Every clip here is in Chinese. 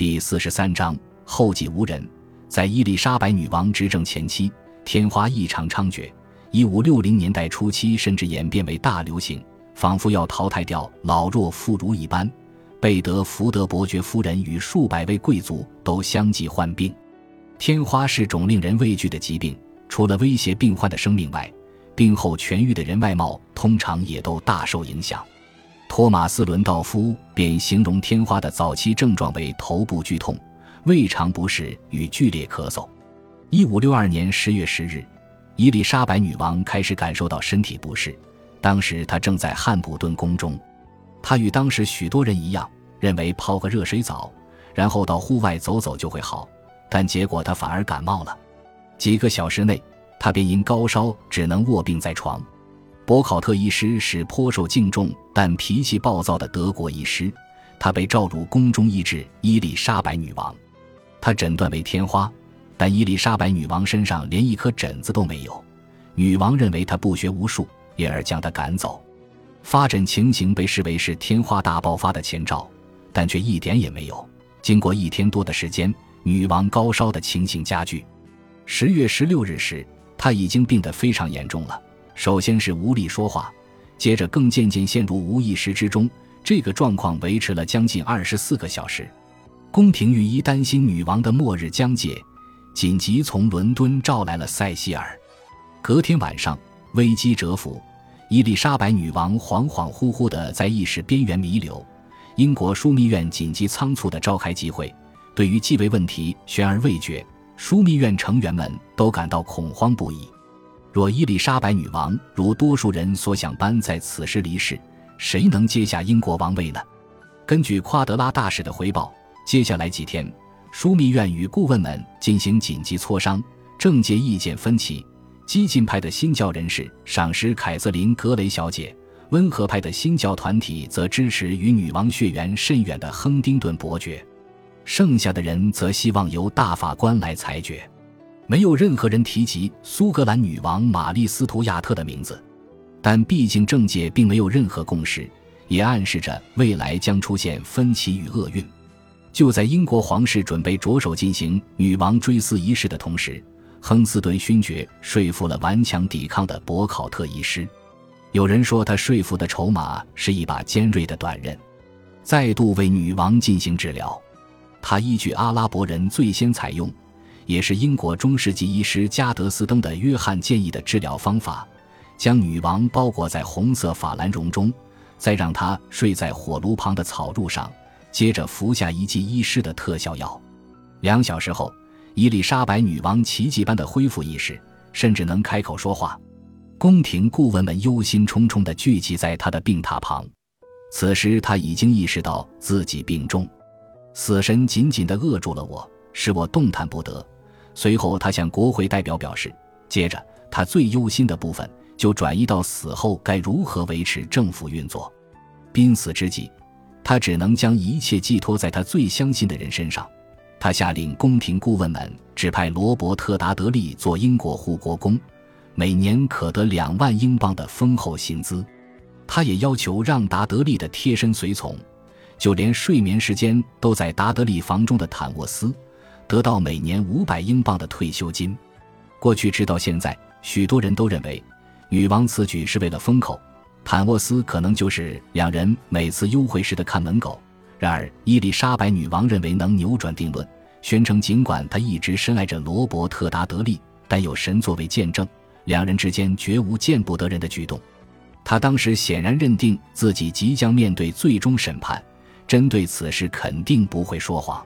第四十三章后继无人。在伊丽莎白女王执政前期，天花异常猖獗。一五六零年代初期，甚至演变为大流行，仿佛要淘汰掉老弱妇孺一般。贝德福德伯爵夫人与数百位贵族都相继患病。天花是种令人畏惧的疾病，除了威胁病患的生命外，病后痊愈的人外貌通常也都大受影响。托马斯·伦道夫便形容天花的早期症状为头部剧痛、胃肠不适与剧烈咳嗽。一五六二年十月十日。伊丽莎白女王开始感受到身体不适，当时她正在汉普顿宫中。她与当时许多人一样，认为泡个热水澡，然后到户外走走就会好。但结果她反而感冒了。几个小时内，她便因高烧只能卧病在床。博考特医师是颇受敬重但脾气暴躁的德国医师，他被召入宫中医治伊丽莎白女王。他诊断为天花。但伊丽莎白女王身上连一颗疹子都没有，女王认为她不学无术，因而将她赶走。发疹情形被视为是天花大爆发的前兆，但却一点也没有。经过一天多的时间，女王高烧的情形加剧。十月十六日时，她已经病得非常严重了。首先是无力说话，接着更渐渐陷入无意识之中。这个状况维持了将近二十四个小时。宫廷御医担心女王的末日将届。紧急从伦敦召来了塞西尔。隔天晚上，危机蛰伏，伊丽莎白女王恍恍惚惚地在意识边缘弥留。英国枢密院紧急仓促地召开集会，对于继位问题悬而未决，枢密院成员们都感到恐慌不已。若伊丽莎白女王如多数人所想般在此时离世，谁能接下英国王位呢？根据夸德拉大使的回报，接下来几天。枢密院与顾问们进行紧急磋商，政界意见分歧。激进派的新教人士赏识凯瑟琳·格雷小姐，温和派的新教团体则支持与女王血缘甚远的亨丁顿伯爵。剩下的人则希望由大法官来裁决。没有任何人提及苏格兰女王玛丽·斯图亚特的名字，但毕竟政界并没有任何共识，也暗示着未来将出现分歧与厄运。就在英国皇室准备着手进行女王追思仪式的同时，亨斯顿勋爵说服了顽强抵抗的博考特医师。有人说，他说服的筹码是一把尖锐的短刃，再度为女王进行治疗。他依据阿拉伯人最先采用，也是英国中世纪医师加德斯登的约翰建议的治疗方法，将女王包裹在红色法兰绒中，再让她睡在火炉旁的草褥上。接着服下一剂医师的特效药，两小时后，伊丽莎白女王奇迹般的恢复意识，甚至能开口说话。宫廷顾问们忧心忡忡地聚集在她的病榻旁。此时，她已经意识到自己病重，死神紧紧地扼住了我，使我动弹不得。随后，他向国会代表表示，接着他最忧心的部分就转移到死后该如何维持政府运作。濒死之际。他只能将一切寄托在他最相信的人身上。他下令宫廷顾问们指派罗伯特·达德利做英国护国公，每年可得两万英镑的丰厚薪资。他也要求让达德利的贴身随从，就连睡眠时间都在达德利房中的坦沃斯，得到每年五百英镑的退休金。过去直到现在，许多人都认为，女王此举是为了封口。坦沃斯可能就是两人每次幽会时的看门狗。然而，伊丽莎白女王认为能扭转定论，宣称尽管她一直深爱着罗伯特·达德利，但有神作为见证，两人之间绝无见不得人的举动。她当时显然认定自己即将面对最终审判，针对此事肯定不会说谎。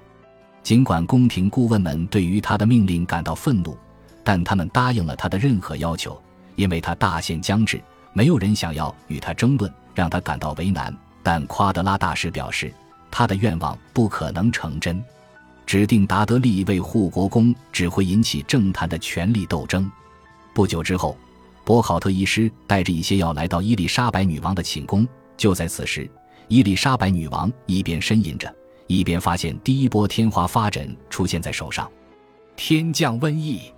尽管宫廷顾问们对于他的命令感到愤怒，但他们答应了他的任何要求，因为他大限将至。没有人想要与他争论，让他感到为难。但夸德拉大师表示，他的愿望不可能成真。指定达德利为护国公，只会引起政坛的权力斗争。不久之后，博考特医师带着一些药来到伊丽莎白女王的寝宫。就在此时，伊丽莎白女王一边呻吟着，一边发现第一波天花发疹出现在手上。天降瘟疫，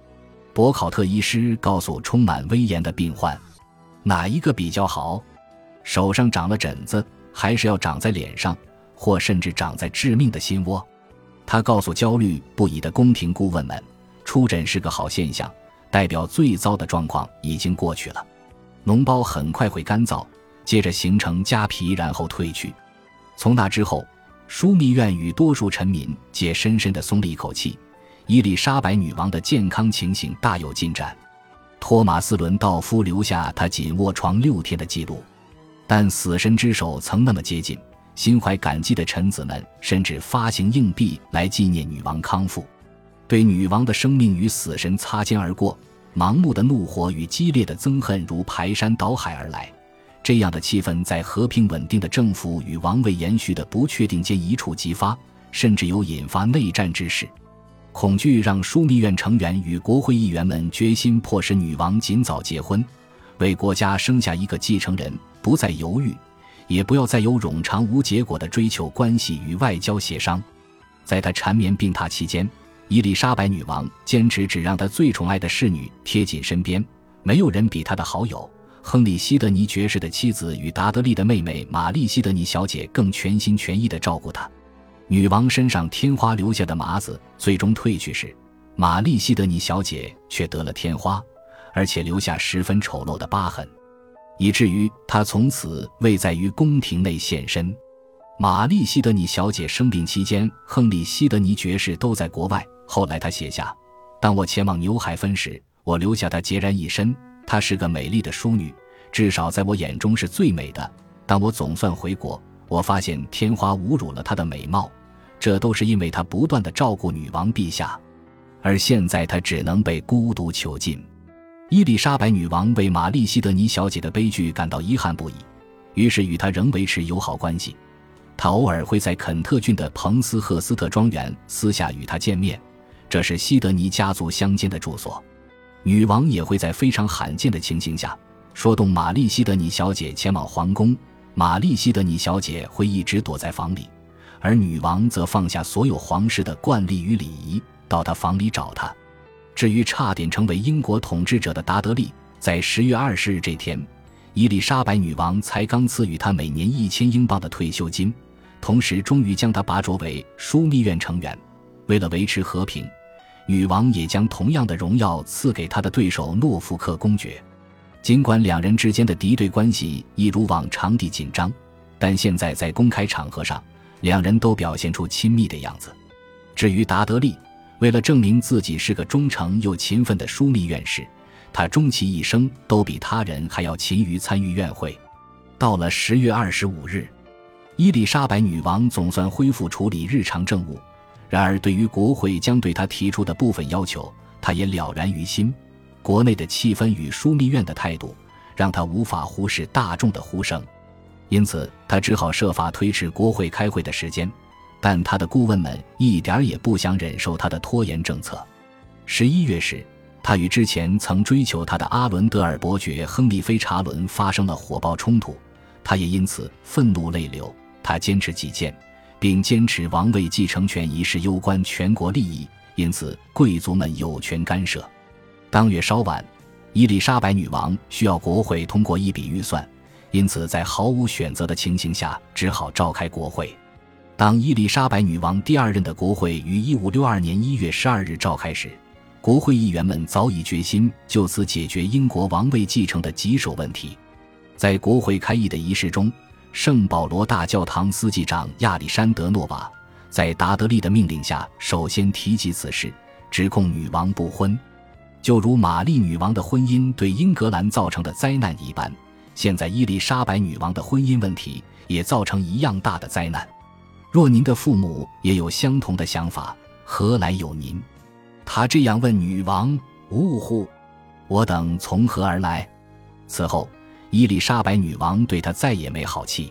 博考特医师告诉充满威严的病患。哪一个比较好？手上长了疹子，还是要长在脸上，或甚至长在致命的心窝？他告诉焦虑不已的宫廷顾问们，出诊是个好现象，代表最糟的状况已经过去了。脓包很快会干燥，接着形成痂皮，然后褪去。从那之后，枢密院与多数臣民皆深深地松了一口气。伊丽莎白女王的健康情形大有进展。托马斯·伦道夫留下他仅卧床六天的记录，但死神之手曾那么接近。心怀感激的臣子们甚至发行硬币来纪念女王康复。对女王的生命与死神擦肩而过，盲目的怒火与激烈的憎恨如排山倒海而来。这样的气氛在和平稳定的政府与王位延续的不确定间一触即发，甚至有引发内战之势。恐惧让枢密院成员与国会议员们决心迫使女王尽早结婚，为国家生下一个继承人，不再犹豫，也不要再有冗长无结果的追求关系与外交协商。在她缠绵病榻期间，伊丽莎白女王坚持只让她最宠爱的侍女贴近身边，没有人比她的好友亨利·西德尼爵士的妻子与达德利的妹妹玛丽·西德尼小姐更全心全意地照顾她。女王身上天花留下的麻子最终褪去时，玛丽西德尼小姐却得了天花，而且留下十分丑陋的疤痕，以至于她从此未再于宫廷内现身。玛丽西德尼小姐生病期间，亨利西德尼爵士都在国外。后来他写下：“当我前往纽海芬时，我留下她孑然一身。她是个美丽的淑女，至少在我眼中是最美的。当我总算回国。”我发现天花侮辱了她的美貌，这都是因为她不断的照顾女王陛下，而现在她只能被孤独囚禁。伊丽莎白女王为玛丽·西德尼小姐的悲剧感到遗憾不已，于是与她仍维持友好关系。她偶尔会在肯特郡的彭斯赫斯特庄园私下与她见面，这是西德尼家族乡间的住所。女王也会在非常罕见的情形下，说动玛丽·西德尼小姐前往皇宫。玛丽西德尼小姐会一直躲在房里，而女王则放下所有皇室的惯例与礼仪，到她房里找她。至于差点成为英国统治者的达德利，在十月二十日这天，伊丽莎白女王才刚赐予他每年一千英镑的退休金，同时终于将他拔擢为枢密院成员。为了维持和平，女王也将同样的荣耀赐给她的对手诺福克公爵。尽管两人之间的敌对关系一如往常地紧张，但现在在公开场合上，两人都表现出亲密的样子。至于达德利，为了证明自己是个忠诚又勤奋的枢密院士，他终其一生都比他人还要勤于参与院会。到了十月二十五日，伊丽莎白女王总算恢复处理日常政务。然而，对于国会将对他提出的部分要求，他也了然于心。国内的气氛与枢密院的态度，让他无法忽视大众的呼声，因此他只好设法推迟国会开会的时间。但他的顾问们一点也不想忍受他的拖延政策。十一月时，他与之前曾追求他的阿伦德尔伯爵亨利菲查伦发生了火爆冲突，他也因此愤怒泪流。他坚持己见，并坚持王位继承权一事攸关全国利益，因此贵族们有权干涉。当月稍晚，伊丽莎白女王需要国会通过一笔预算，因此在毫无选择的情形下，只好召开国会。当伊丽莎白女王第二任的国会于1562年1月12日召开时，国会议员们早已决心就此解决英国王位继承的棘手问题。在国会开议的仪式中，圣保罗大教堂司祭长亚历山德·诺瓦在达德利的命令下首先提及此事，指控女王不婚。就如玛丽女王的婚姻对英格兰造成的灾难一般，现在伊丽莎白女王的婚姻问题也造成一样大的灾难。若您的父母也有相同的想法，何来有您？他这样问女王。呜呼！我等从何而来？此后，伊丽莎白女王对他再也没好气。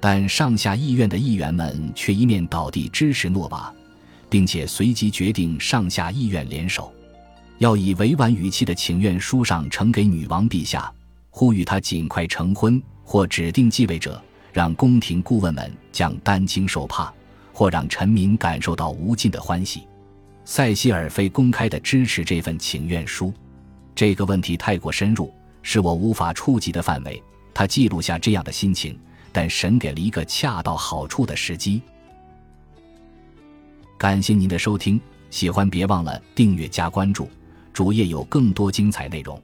但上下议院的议员们却一面倒地支持诺瓦，并且随即决定上下议院联手。要以委婉语气的请愿书上呈给女王陛下，呼吁她尽快成婚或指定继位者，让宫廷顾问们将担惊受怕，或让臣民感受到无尽的欢喜。塞西尔非公开的支持这份请愿书，这个问题太过深入，是我无法触及的范围。他记录下这样的心情，但神给了一个恰到好处的时机。感谢您的收听，喜欢别忘了订阅加关注，主页有更多精彩内容。